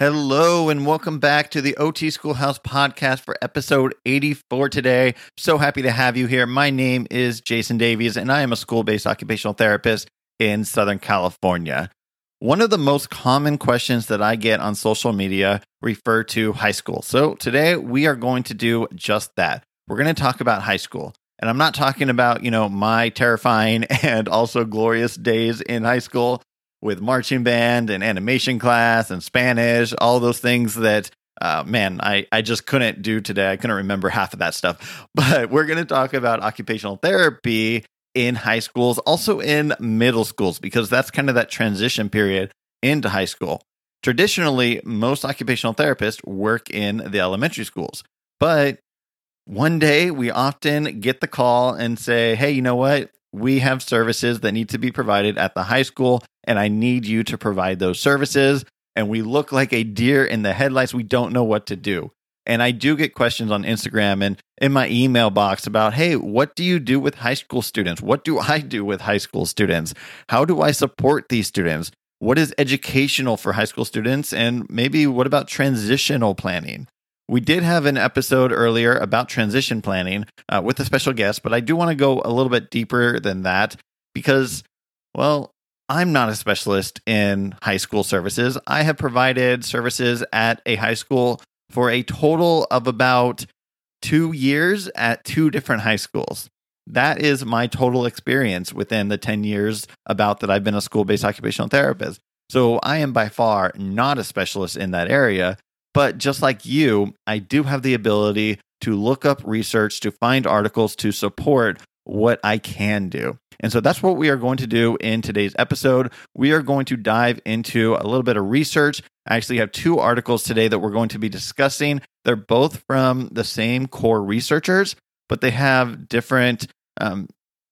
Hello, and welcome back to the OT Schoolhouse podcast for episode 84 today. So happy to have you here. My name is Jason Davies, and I am a school based occupational therapist in Southern California. One of the most common questions that I get on social media refer to high school. So today we are going to do just that. We're going to talk about high school. And I'm not talking about, you know, my terrifying and also glorious days in high school with marching band and animation class and Spanish, all those things that uh, man, I, I just couldn't do today. I couldn't remember half of that stuff. But we're going to talk about occupational therapy in high schools, also in middle schools, because that's kind of that transition period into high school. Traditionally, most occupational therapists work in the elementary schools. But one day we often get the call and say, hey, you know what? We have services that need to be provided at the high school, and I need you to provide those services. And we look like a deer in the headlights. We don't know what to do. And I do get questions on Instagram and in my email box about, hey, what do you do with high school students? What do I do with high school students? How do I support these students? What is educational for high school students? And maybe what about transitional planning? We did have an episode earlier about transition planning uh, with a special guest, but I do want to go a little bit deeper than that because, well, I'm not a specialist in high school services. I have provided services at a high school for a total of about two years at two different high schools. That is my total experience within the 10 years about that I've been a school based occupational therapist. So I am by far not a specialist in that area. But just like you, I do have the ability to look up research, to find articles to support what I can do. And so that's what we are going to do in today's episode. We are going to dive into a little bit of research. I actually have two articles today that we're going to be discussing. They're both from the same core researchers, but they have different, um,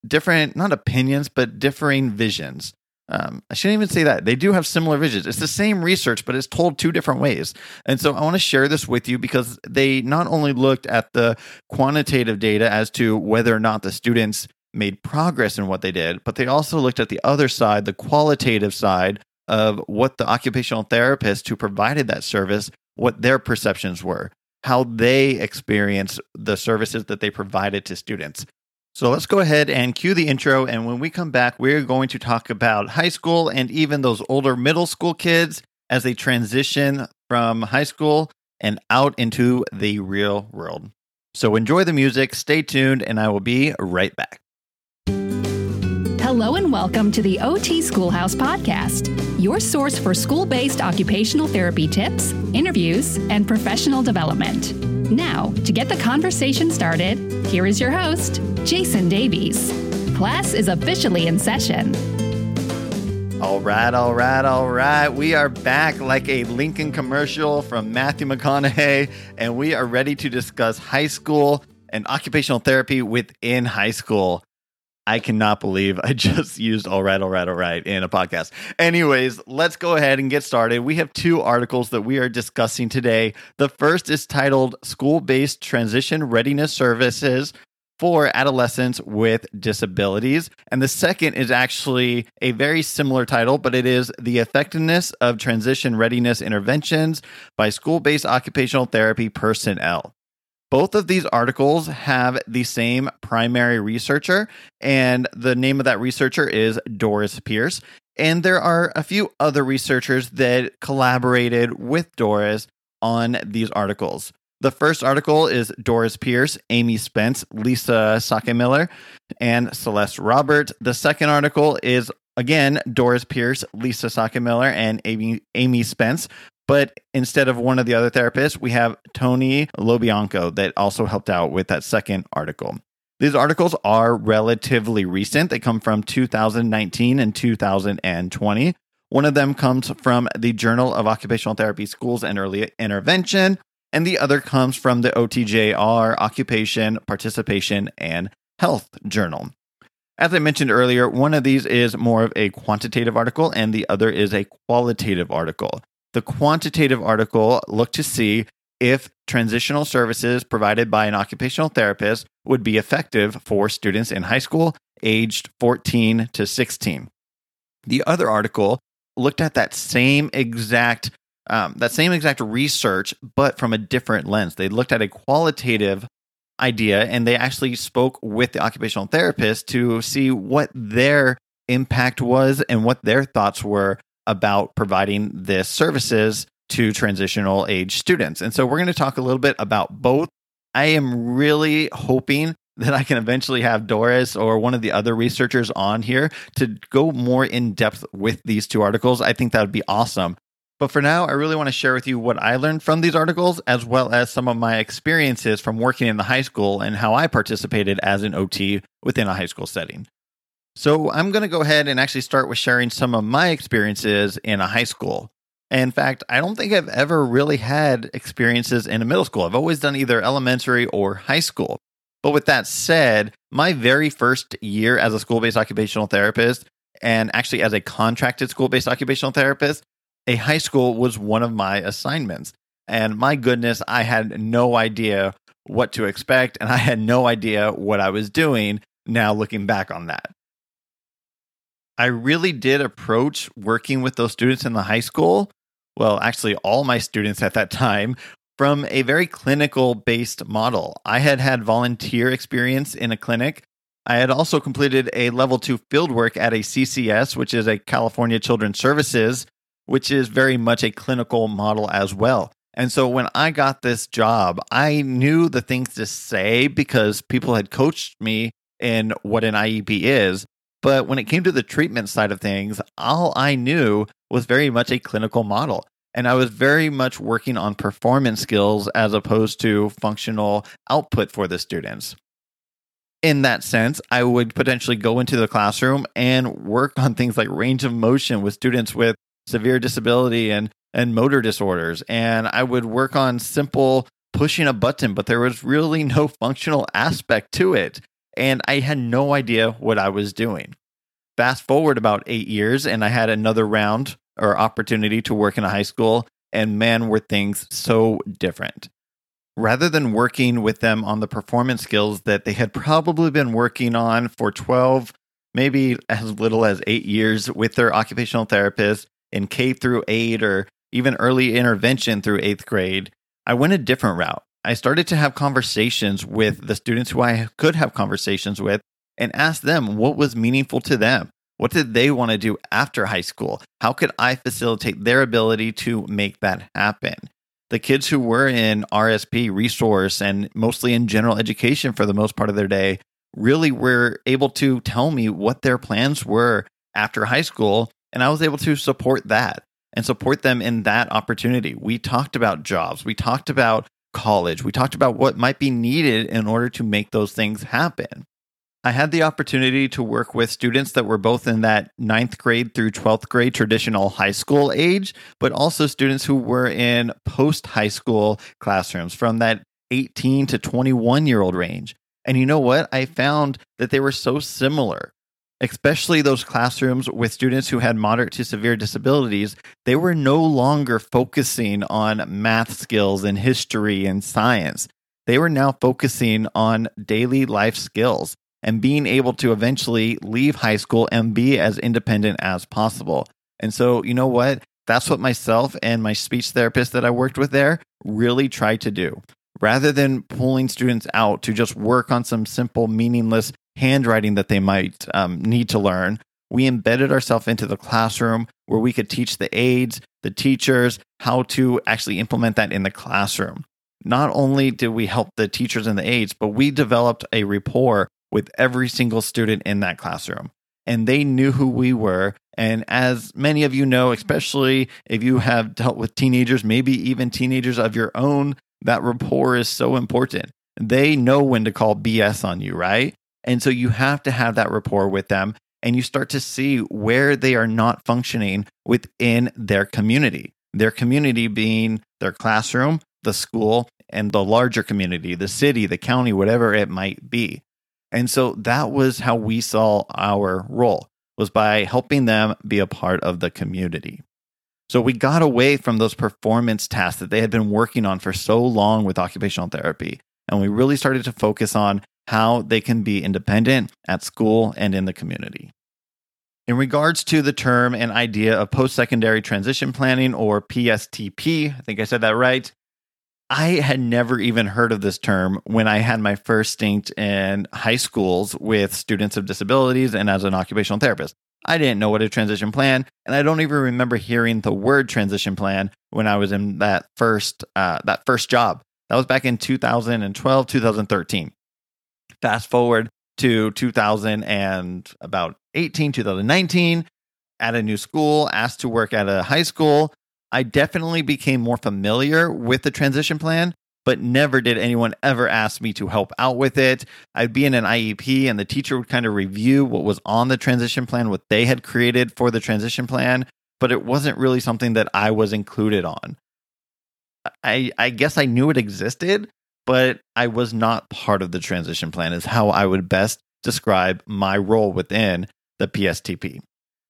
different not opinions, but differing visions. Um, I shouldn't even say that. They do have similar visions. It's the same research, but it's told two different ways. And so I want to share this with you because they not only looked at the quantitative data as to whether or not the students made progress in what they did, but they also looked at the other side, the qualitative side of what the occupational therapist who provided that service, what their perceptions were, how they experienced the services that they provided to students. So let's go ahead and cue the intro. And when we come back, we're going to talk about high school and even those older middle school kids as they transition from high school and out into the real world. So enjoy the music, stay tuned, and I will be right back. Hello and welcome to the OT Schoolhouse Podcast, your source for school based occupational therapy tips, interviews, and professional development. Now, to get the conversation started, here is your host, Jason Davies. Class is officially in session. All right, all right, all right. We are back like a Lincoln commercial from Matthew McConaughey, and we are ready to discuss high school and occupational therapy within high school. I cannot believe I just used all right, all right, all right in a podcast. Anyways, let's go ahead and get started. We have two articles that we are discussing today. The first is titled School Based Transition Readiness Services for Adolescents with Disabilities. And the second is actually a very similar title, but it is The Effectiveness of Transition Readiness Interventions by School Based Occupational Therapy Personnel. Both of these articles have the same primary researcher, and the name of that researcher is Doris Pierce. And there are a few other researchers that collaborated with Doris on these articles. The first article is Doris Pierce, Amy Spence, Lisa Sakemiller, and Celeste Robert. The second article is again Doris Pierce, Lisa Sakemiller, and Amy, Amy Spence. But instead of one of the other therapists, we have Tony LoBianco that also helped out with that second article. These articles are relatively recent. They come from 2019 and 2020. One of them comes from the Journal of Occupational Therapy Schools and Early Intervention, and the other comes from the OTJR Occupation, Participation, and Health Journal. As I mentioned earlier, one of these is more of a quantitative article, and the other is a qualitative article. The quantitative article looked to see if transitional services provided by an occupational therapist would be effective for students in high school aged 14 to 16. The other article looked at that same exact um, that same exact research, but from a different lens. They looked at a qualitative idea and they actually spoke with the occupational therapist to see what their impact was and what their thoughts were about providing this services to transitional age students. And so we're going to talk a little bit about both. I am really hoping that I can eventually have Doris or one of the other researchers on here to go more in depth with these two articles. I think that would be awesome. But for now, I really want to share with you what I learned from these articles, as well as some of my experiences from working in the high school and how I participated as an OT within a high school setting. So I'm going to go ahead and actually start with sharing some of my experiences in a high school. In fact, I don't think I've ever really had experiences in a middle school. I've always done either elementary or high school. But with that said, my very first year as a school based occupational therapist, and actually as a contracted school based occupational therapist, a high school was one of my assignments. And my goodness, I had no idea what to expect, and I had no idea what I was doing now looking back on that. I really did approach working with those students in the high school. Well, actually, all my students at that time from a very clinical based model. I had had volunteer experience in a clinic. I had also completed a level two fieldwork at a CCS, which is a California Children's Services which is very much a clinical model as well. And so when I got this job, I knew the things to say because people had coached me in what an IEP is. But when it came to the treatment side of things, all I knew was very much a clinical model. And I was very much working on performance skills as opposed to functional output for the students. In that sense, I would potentially go into the classroom and work on things like range of motion with students with severe disability and and motor disorders and I would work on simple pushing a button but there was really no functional aspect to it and I had no idea what I was doing. Fast forward about 8 years and I had another round or opportunity to work in a high school and man were things so different. Rather than working with them on the performance skills that they had probably been working on for 12 maybe as little as 8 years with their occupational therapist in K through eight or even early intervention through eighth grade, I went a different route. I started to have conversations with the students who I could have conversations with and ask them what was meaningful to them. What did they want to do after high school? How could I facilitate their ability to make that happen? The kids who were in RSP resource and mostly in general education for the most part of their day really were able to tell me what their plans were after high school and I was able to support that and support them in that opportunity. We talked about jobs, we talked about college, we talked about what might be needed in order to make those things happen. I had the opportunity to work with students that were both in that ninth grade through 12th grade traditional high school age, but also students who were in post high school classrooms from that 18 to 21 year old range. And you know what? I found that they were so similar especially those classrooms with students who had moderate to severe disabilities, they were no longer focusing on math skills and history and science. They were now focusing on daily life skills and being able to eventually leave high school and be as independent as possible. And so, you know what? That's what myself and my speech therapist that I worked with there really tried to do. Rather than pulling students out to just work on some simple, meaningless handwriting that they might um, need to learn. We embedded ourselves into the classroom where we could teach the aides, the teachers, how to actually implement that in the classroom. Not only did we help the teachers and the aides, but we developed a rapport with every single student in that classroom. And they knew who we were. And as many of you know, especially if you have dealt with teenagers, maybe even teenagers of your own, that rapport is so important. They know when to call BS on you, right? And so you have to have that rapport with them and you start to see where they are not functioning within their community. Their community being their classroom, the school, and the larger community, the city, the county, whatever it might be. And so that was how we saw our role was by helping them be a part of the community. So we got away from those performance tasks that they had been working on for so long with occupational therapy. And we really started to focus on how they can be independent at school and in the community. In regards to the term and idea of post secondary transition planning or PSTP, I think I said that right. I had never even heard of this term when I had my first stint in high schools with students of disabilities and as an occupational therapist. I didn't know what a transition plan, and I don't even remember hearing the word transition plan when I was in that first uh, that first job. That was back in 2012, 2013. Fast forward to 2000 and about 18, 2019, at a new school, asked to work at a high school. I definitely became more familiar with the transition plan, but never did anyone ever ask me to help out with it. I'd be in an IEP and the teacher would kind of review what was on the transition plan, what they had created for the transition plan, but it wasn't really something that I was included on. I, I guess I knew it existed, but I was not part of the transition plan, is how I would best describe my role within the PSTP.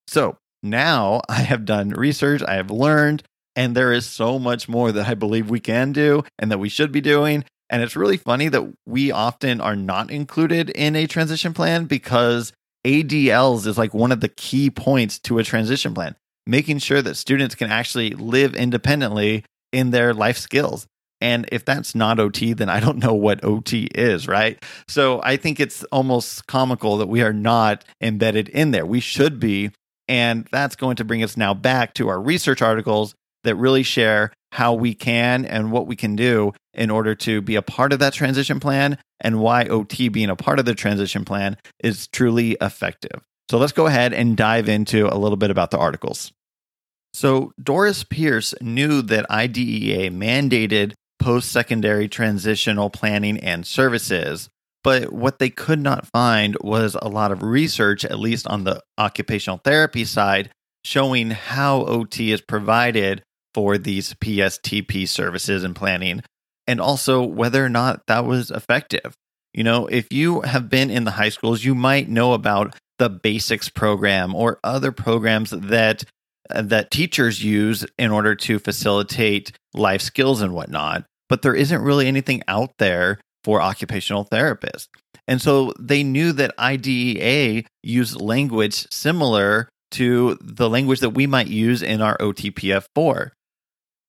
So now I have done research, I have learned, and there is so much more that I believe we can do and that we should be doing. And it's really funny that we often are not included in a transition plan because ADLs is like one of the key points to a transition plan, making sure that students can actually live independently in their life skills. And if that's not OT, then I don't know what OT is, right? So I think it's almost comical that we are not embedded in there. We should be. And that's going to bring us now back to our research articles that really share how we can and what we can do in order to be a part of that transition plan and why OT being a part of the transition plan is truly effective. So let's go ahead and dive into a little bit about the articles. So, Doris Pierce knew that IDEA mandated post secondary transitional planning and services. But what they could not find was a lot of research, at least on the occupational therapy side, showing how OT is provided for these PSTP services and planning, and also whether or not that was effective. You know, if you have been in the high schools, you might know about the basics program or other programs that that teachers use in order to facilitate life skills and whatnot. But there isn't really anything out there for occupational therapists. And so they knew that IDEA used language similar to the language that we might use in our OTPF 4.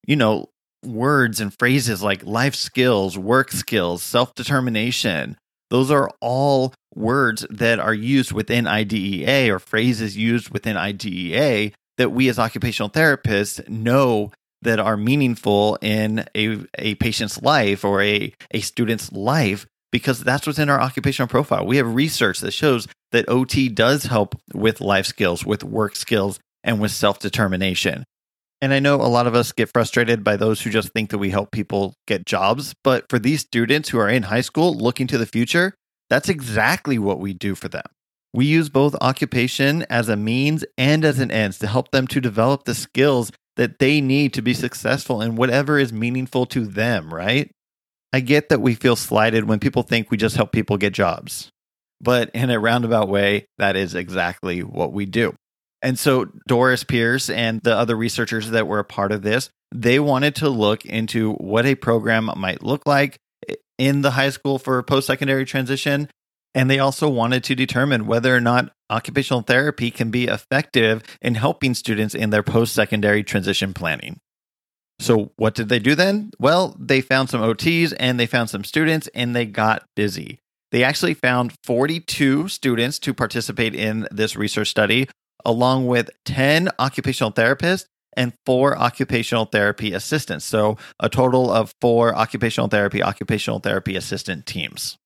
You know, words and phrases like life skills, work skills, self determination, those are all words that are used within IDEA or phrases used within IDEA that we as occupational therapists know that are meaningful in a, a patient's life or a, a student's life because that's what's in our occupational profile. We have research that shows that OT does help with life skills, with work skills, and with self determination. And I know a lot of us get frustrated by those who just think that we help people get jobs. But for these students who are in high school looking to the future, that's exactly what we do for them. We use both occupation as a means and as an ends to help them to develop the skills that they need to be successful in whatever is meaningful to them, right? I get that we feel slighted when people think we just help people get jobs. But in a roundabout way, that is exactly what we do. And so Doris Pierce and the other researchers that were a part of this, they wanted to look into what a program might look like in the high school for post secondary transition and they also wanted to determine whether or not occupational therapy can be effective in helping students in their post secondary transition planning. So, what did they do then? Well, they found some OTs and they found some students and they got busy. They actually found 42 students to participate in this research study, along with 10 occupational therapists and four occupational therapy assistants. So, a total of four occupational therapy, occupational therapy assistant teams.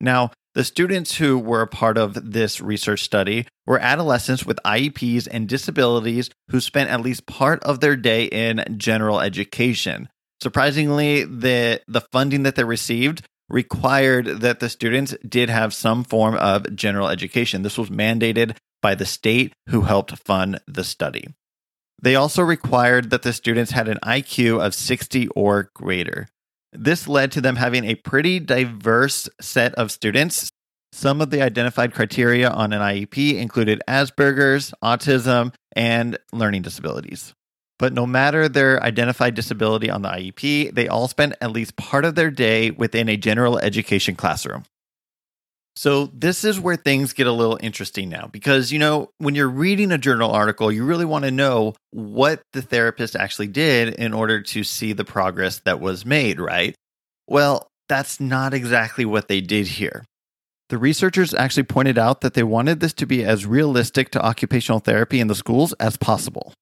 Now, the students who were a part of this research study were adolescents with IEPs and disabilities who spent at least part of their day in general education. Surprisingly, the, the funding that they received required that the students did have some form of general education. This was mandated by the state who helped fund the study. They also required that the students had an IQ of 60 or greater. This led to them having a pretty diverse set of students. Some of the identified criteria on an IEP included Asperger's, autism, and learning disabilities. But no matter their identified disability on the IEP, they all spent at least part of their day within a general education classroom. So, this is where things get a little interesting now because, you know, when you're reading a journal article, you really want to know what the therapist actually did in order to see the progress that was made, right? Well, that's not exactly what they did here. The researchers actually pointed out that they wanted this to be as realistic to occupational therapy in the schools as possible.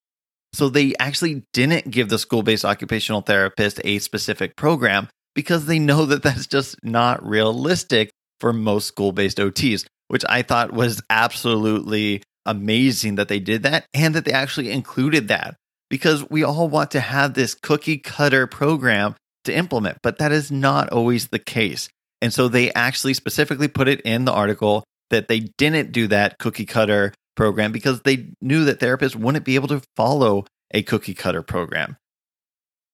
So they actually didn't give the school based occupational therapist a specific program because they know that that's just not realistic for most school based OTs, which I thought was absolutely amazing that they did that and that they actually included that because we all want to have this cookie cutter program to implement, but that is not always the case. And so they actually specifically put it in the article that they didn't do that cookie cutter program because they knew that therapists wouldn't be able to follow a cookie cutter program.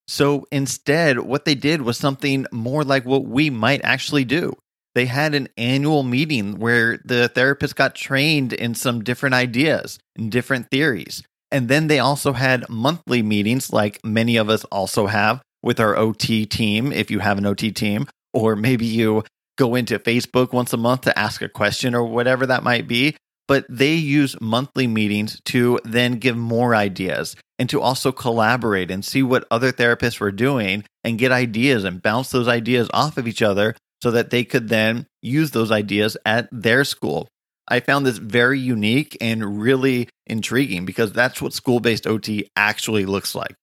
So instead, what they did was something more like what we might actually do they had an annual meeting where the therapist got trained in some different ideas and different theories. And then they also had monthly meetings, like many of us also have with our OT team, if you have an OT team, or maybe you go into Facebook once a month to ask a question or whatever that might be. But they use monthly meetings to then give more ideas and to also collaborate and see what other therapists were doing and get ideas and bounce those ideas off of each other so that they could then use those ideas at their school. I found this very unique and really intriguing because that's what school based OT actually looks like.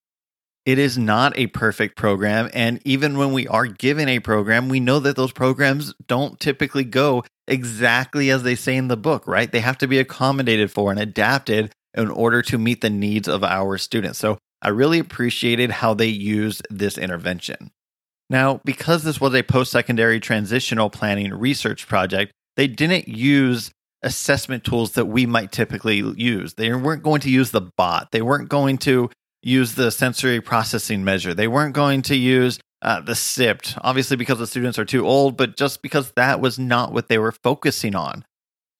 It is not a perfect program. And even when we are given a program, we know that those programs don't typically go exactly as they say in the book, right? They have to be accommodated for and adapted in order to meet the needs of our students. So I really appreciated how they used this intervention. Now, because this was a post secondary transitional planning research project, they didn't use assessment tools that we might typically use. They weren't going to use the BOT, they weren't going to use the sensory processing measure, they weren't going to use uh, the SIPT, obviously because the students are too old, but just because that was not what they were focusing on.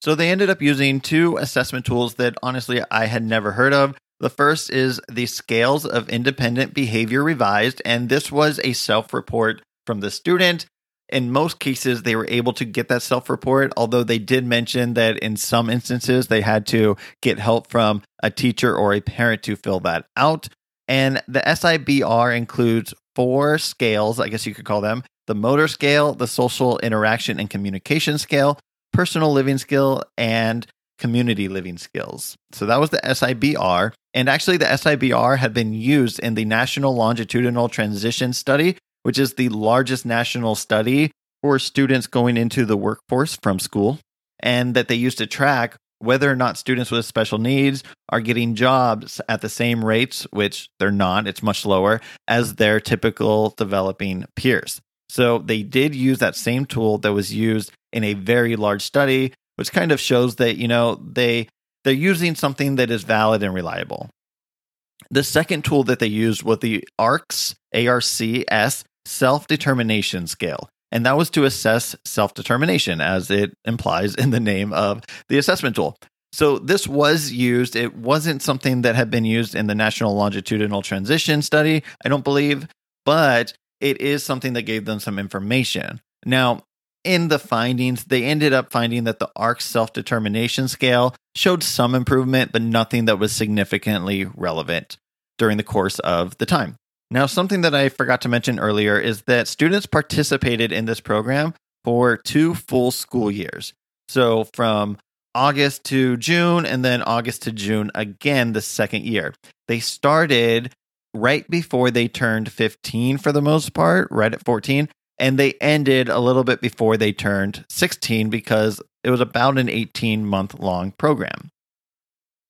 So they ended up using two assessment tools that honestly I had never heard of. The first is the Scales of Independent Behavior Revised, and this was a self report from the student. In most cases, they were able to get that self report, although they did mention that in some instances they had to get help from a teacher or a parent to fill that out. And the SIBR includes four scales, I guess you could call them the motor scale, the social interaction and communication scale, personal living skill, and community living skills. So that was the SIBR. And actually, the SIBR had been used in the National Longitudinal Transition Study, which is the largest national study for students going into the workforce from school, and that they used to track whether or not students with special needs are getting jobs at the same rates, which they're not, it's much lower, as their typical developing peers. So they did use that same tool that was used in a very large study which kind of shows that you know they they're using something that is valid and reliable. The second tool that they used was the ARCS ARCS self determination scale. And that was to assess self determination, as it implies in the name of the assessment tool. So this was used. It wasn't something that had been used in the National Longitudinal Transition Study, I don't believe, but it is something that gave them some information. Now, in the findings, they ended up finding that the ARC self determination scale showed some improvement, but nothing that was significantly relevant during the course of the time. Now, something that I forgot to mention earlier is that students participated in this program for two full school years. So from August to June, and then August to June again the second year. They started right before they turned 15 for the most part, right at 14, and they ended a little bit before they turned 16 because it was about an 18 month long program.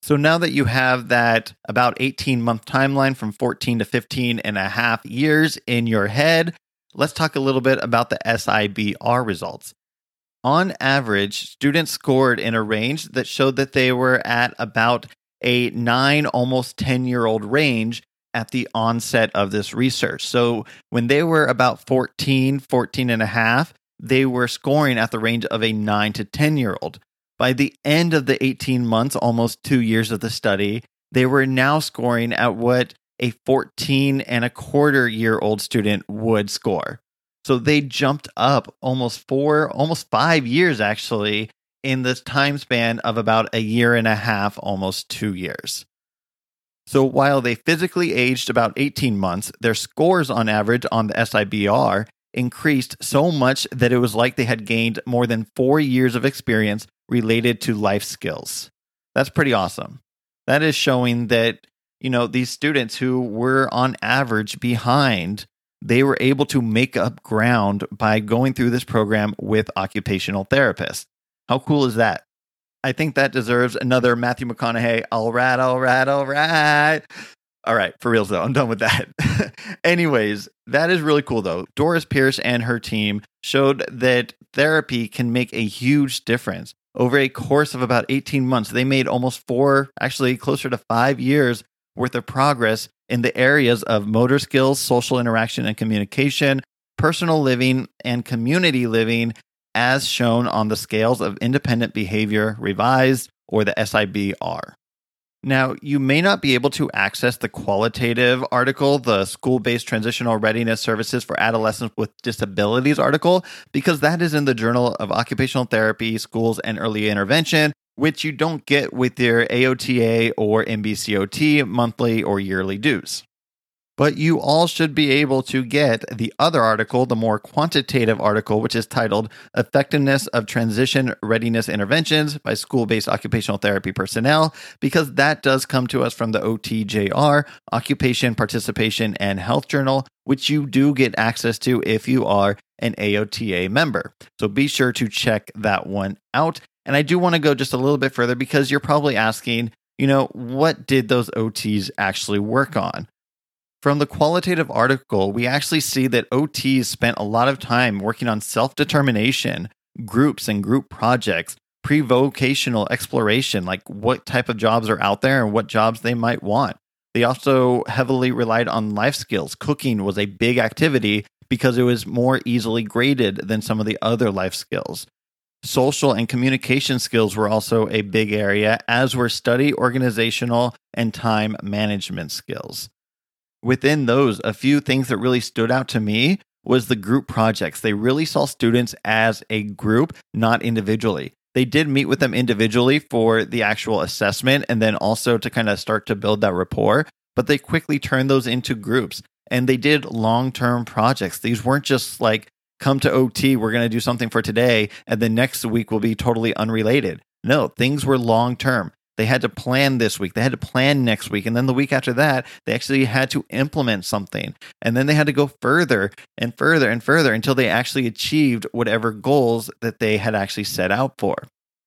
So now that you have that about 18 month timeline from 14 to 15 and a half years in your head, let's talk a little bit about the SIBR results. On average, students scored in a range that showed that they were at about a nine, almost 10 year old range at the onset of this research. So when they were about 14, 14 and a half, they were scoring at the range of a 9 to 10 year old. By the end of the 18 months, almost two years of the study, they were now scoring at what a 14 and a quarter year old student would score. So they jumped up almost four, almost five years actually in this time span of about a year and a half, almost two years. So while they physically aged about 18 months, their scores on average on the SIBR increased so much that it was like they had gained more than four years of experience related to life skills. That's pretty awesome. That is showing that, you know, these students who were on average behind, they were able to make up ground by going through this program with occupational therapists. How cool is that? I think that deserves another Matthew McConaughey. All right, all right, all right. All right, for reals though, I'm done with that. Anyways, that is really cool though. Doris Pierce and her team showed that therapy can make a huge difference. Over a course of about 18 months, they made almost four, actually closer to five years worth of progress in the areas of motor skills, social interaction and communication, personal living, and community living, as shown on the scales of independent behavior revised or the SIBR. Now, you may not be able to access the qualitative article, the school based transitional readiness services for adolescents with disabilities article, because that is in the Journal of Occupational Therapy, Schools, and Early Intervention, which you don't get with your AOTA or NBCOT monthly or yearly dues but you all should be able to get the other article, the more quantitative article, which is titled Effectiveness of Transition Readiness Interventions by School Based Occupational Therapy Personnel, because that does come to us from the OTJR, Occupation, Participation, and Health Journal, which you do get access to if you are an AOTA member. So be sure to check that one out. And I do want to go just a little bit further because you're probably asking, you know, what did those OTs actually work on? From the qualitative article, we actually see that OTs spent a lot of time working on self determination, groups and group projects, pre vocational exploration, like what type of jobs are out there and what jobs they might want. They also heavily relied on life skills. Cooking was a big activity because it was more easily graded than some of the other life skills. Social and communication skills were also a big area, as were study, organizational, and time management skills within those, a few things that really stood out to me was the group projects. They really saw students as a group, not individually. They did meet with them individually for the actual assessment and then also to kind of start to build that rapport, but they quickly turned those into groups and they did long term projects. These weren't just like, come to OT, we're going to do something for today, and then next week will be totally unrelated. No, things were long term. They had to plan this week. They had to plan next week. And then the week after that, they actually had to implement something. And then they had to go further and further and further until they actually achieved whatever goals that they had actually set out for.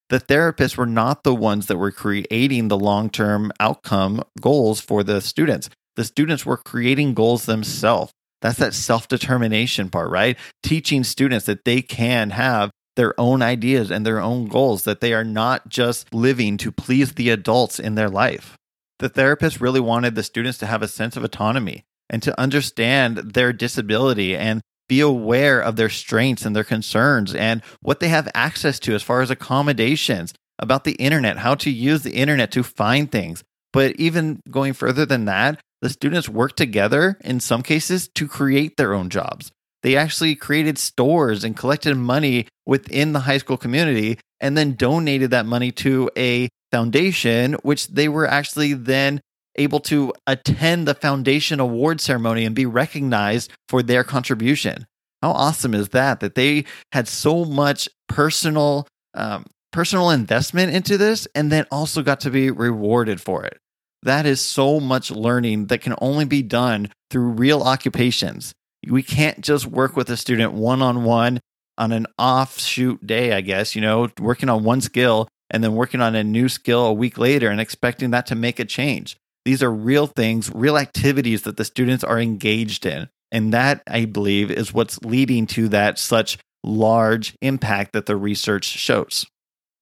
The therapists were not the ones that were creating the long term outcome goals for the students. The students were creating goals themselves. That's that self determination part, right? Teaching students that they can have their own ideas and their own goals, that they are not just living to please the adults in their life. The therapist really wanted the students to have a sense of autonomy and to understand their disability and be aware of their strengths and their concerns and what they have access to as far as accommodations about the internet, how to use the internet to find things. But even going further than that, the students work together in some cases to create their own jobs. They actually created stores and collected money within the high school community and then donated that money to a foundation, which they were actually then able to attend the foundation award ceremony and be recognized for their contribution. How awesome is that? That they had so much personal um, personal investment into this and then also got to be rewarded for it. That is so much learning that can only be done through real occupations we can't just work with a student one on one on an offshoot day, I guess, you know, working on one skill and then working on a new skill a week later and expecting that to make a change. These are real things, real activities that the students are engaged in. And that, I believe, is what's leading to that such large impact that the research shows.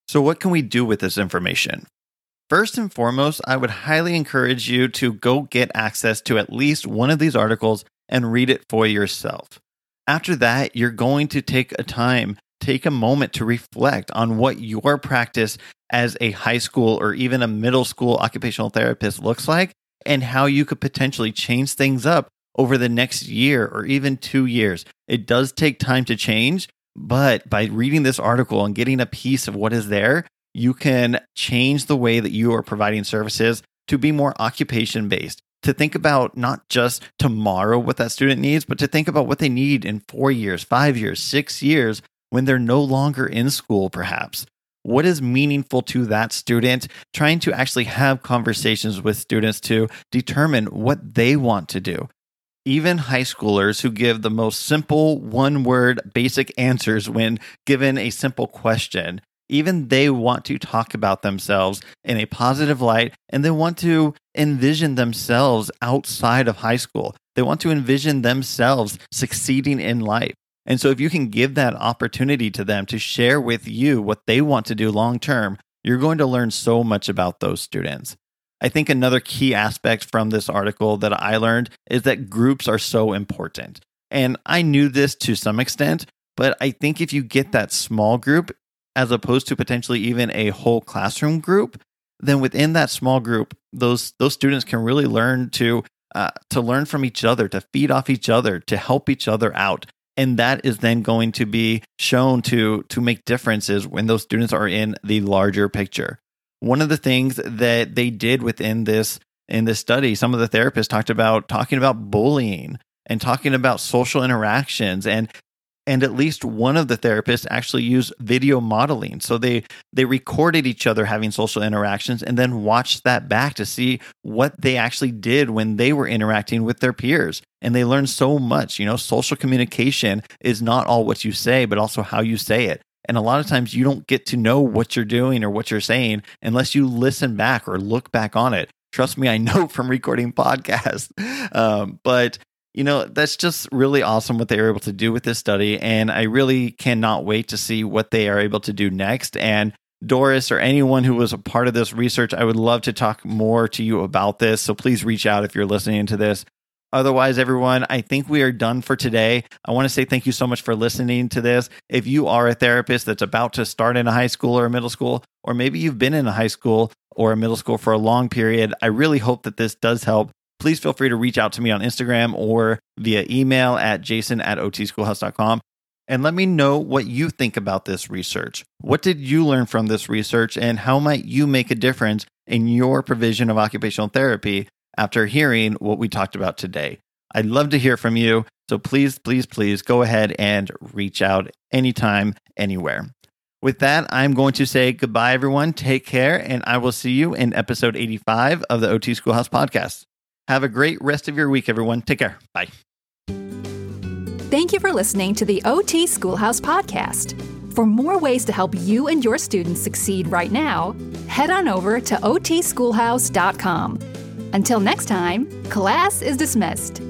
So, what can we do with this information? First and foremost, I would highly encourage you to go get access to at least one of these articles and read it for yourself. After that, you're going to take a time, take a moment to reflect on what your practice as a high school or even a middle school occupational therapist looks like and how you could potentially change things up over the next year or even two years. It does take time to change, but by reading this article and getting a piece of what is there, you can change the way that you are providing services to be more occupation based, to think about not just tomorrow what that student needs, but to think about what they need in four years, five years, six years when they're no longer in school, perhaps. What is meaningful to that student? Trying to actually have conversations with students to determine what they want to do. Even high schoolers who give the most simple one word basic answers when given a simple question even they want to talk about themselves in a positive light and they want to envision themselves outside of high school. They want to envision themselves succeeding in life. And so, if you can give that opportunity to them to share with you what they want to do long term, you're going to learn so much about those students. I think another key aspect from this article that I learned is that groups are so important. And I knew this to some extent, but I think if you get that small group, as opposed to potentially even a whole classroom group, then within that small group, those those students can really learn to uh, to learn from each other, to feed off each other, to help each other out, and that is then going to be shown to to make differences when those students are in the larger picture. One of the things that they did within this in this study, some of the therapists talked about talking about bullying and talking about social interactions and and at least one of the therapists actually used video modeling. So they they recorded each other having social interactions and then watched that back to see what they actually did when they were interacting with their peers. And they learned so much you know social communication is not all what you say but also how you say it. And a lot of times you don't get to know what you're doing or what you're saying unless you listen back or look back on it. Trust me i know from recording podcasts. Um, but you know, that's just really awesome what they were able to do with this study. And I really cannot wait to see what they are able to do next. And Doris or anyone who was a part of this research, I would love to talk more to you about this. So please reach out if you're listening to this. Otherwise, everyone, I think we are done for today. I want to say thank you so much for listening to this. If you are a therapist that's about to start in a high school or a middle school, or maybe you've been in a high school or a middle school for a long period, I really hope that this does help please feel free to reach out to me on Instagram or via email at jason at otschoolhouse.com and let me know what you think about this research. What did you learn from this research, and how might you make a difference in your provision of occupational therapy after hearing what we talked about today? I'd love to hear from you. So please, please, please go ahead and reach out anytime, anywhere. With that, I'm going to say goodbye, everyone. Take care, and I will see you in episode 85 of the OT Schoolhouse podcast. Have a great rest of your week, everyone. Take care. Bye. Thank you for listening to the OT Schoolhouse podcast. For more ways to help you and your students succeed right now, head on over to otschoolhouse.com. Until next time, class is dismissed.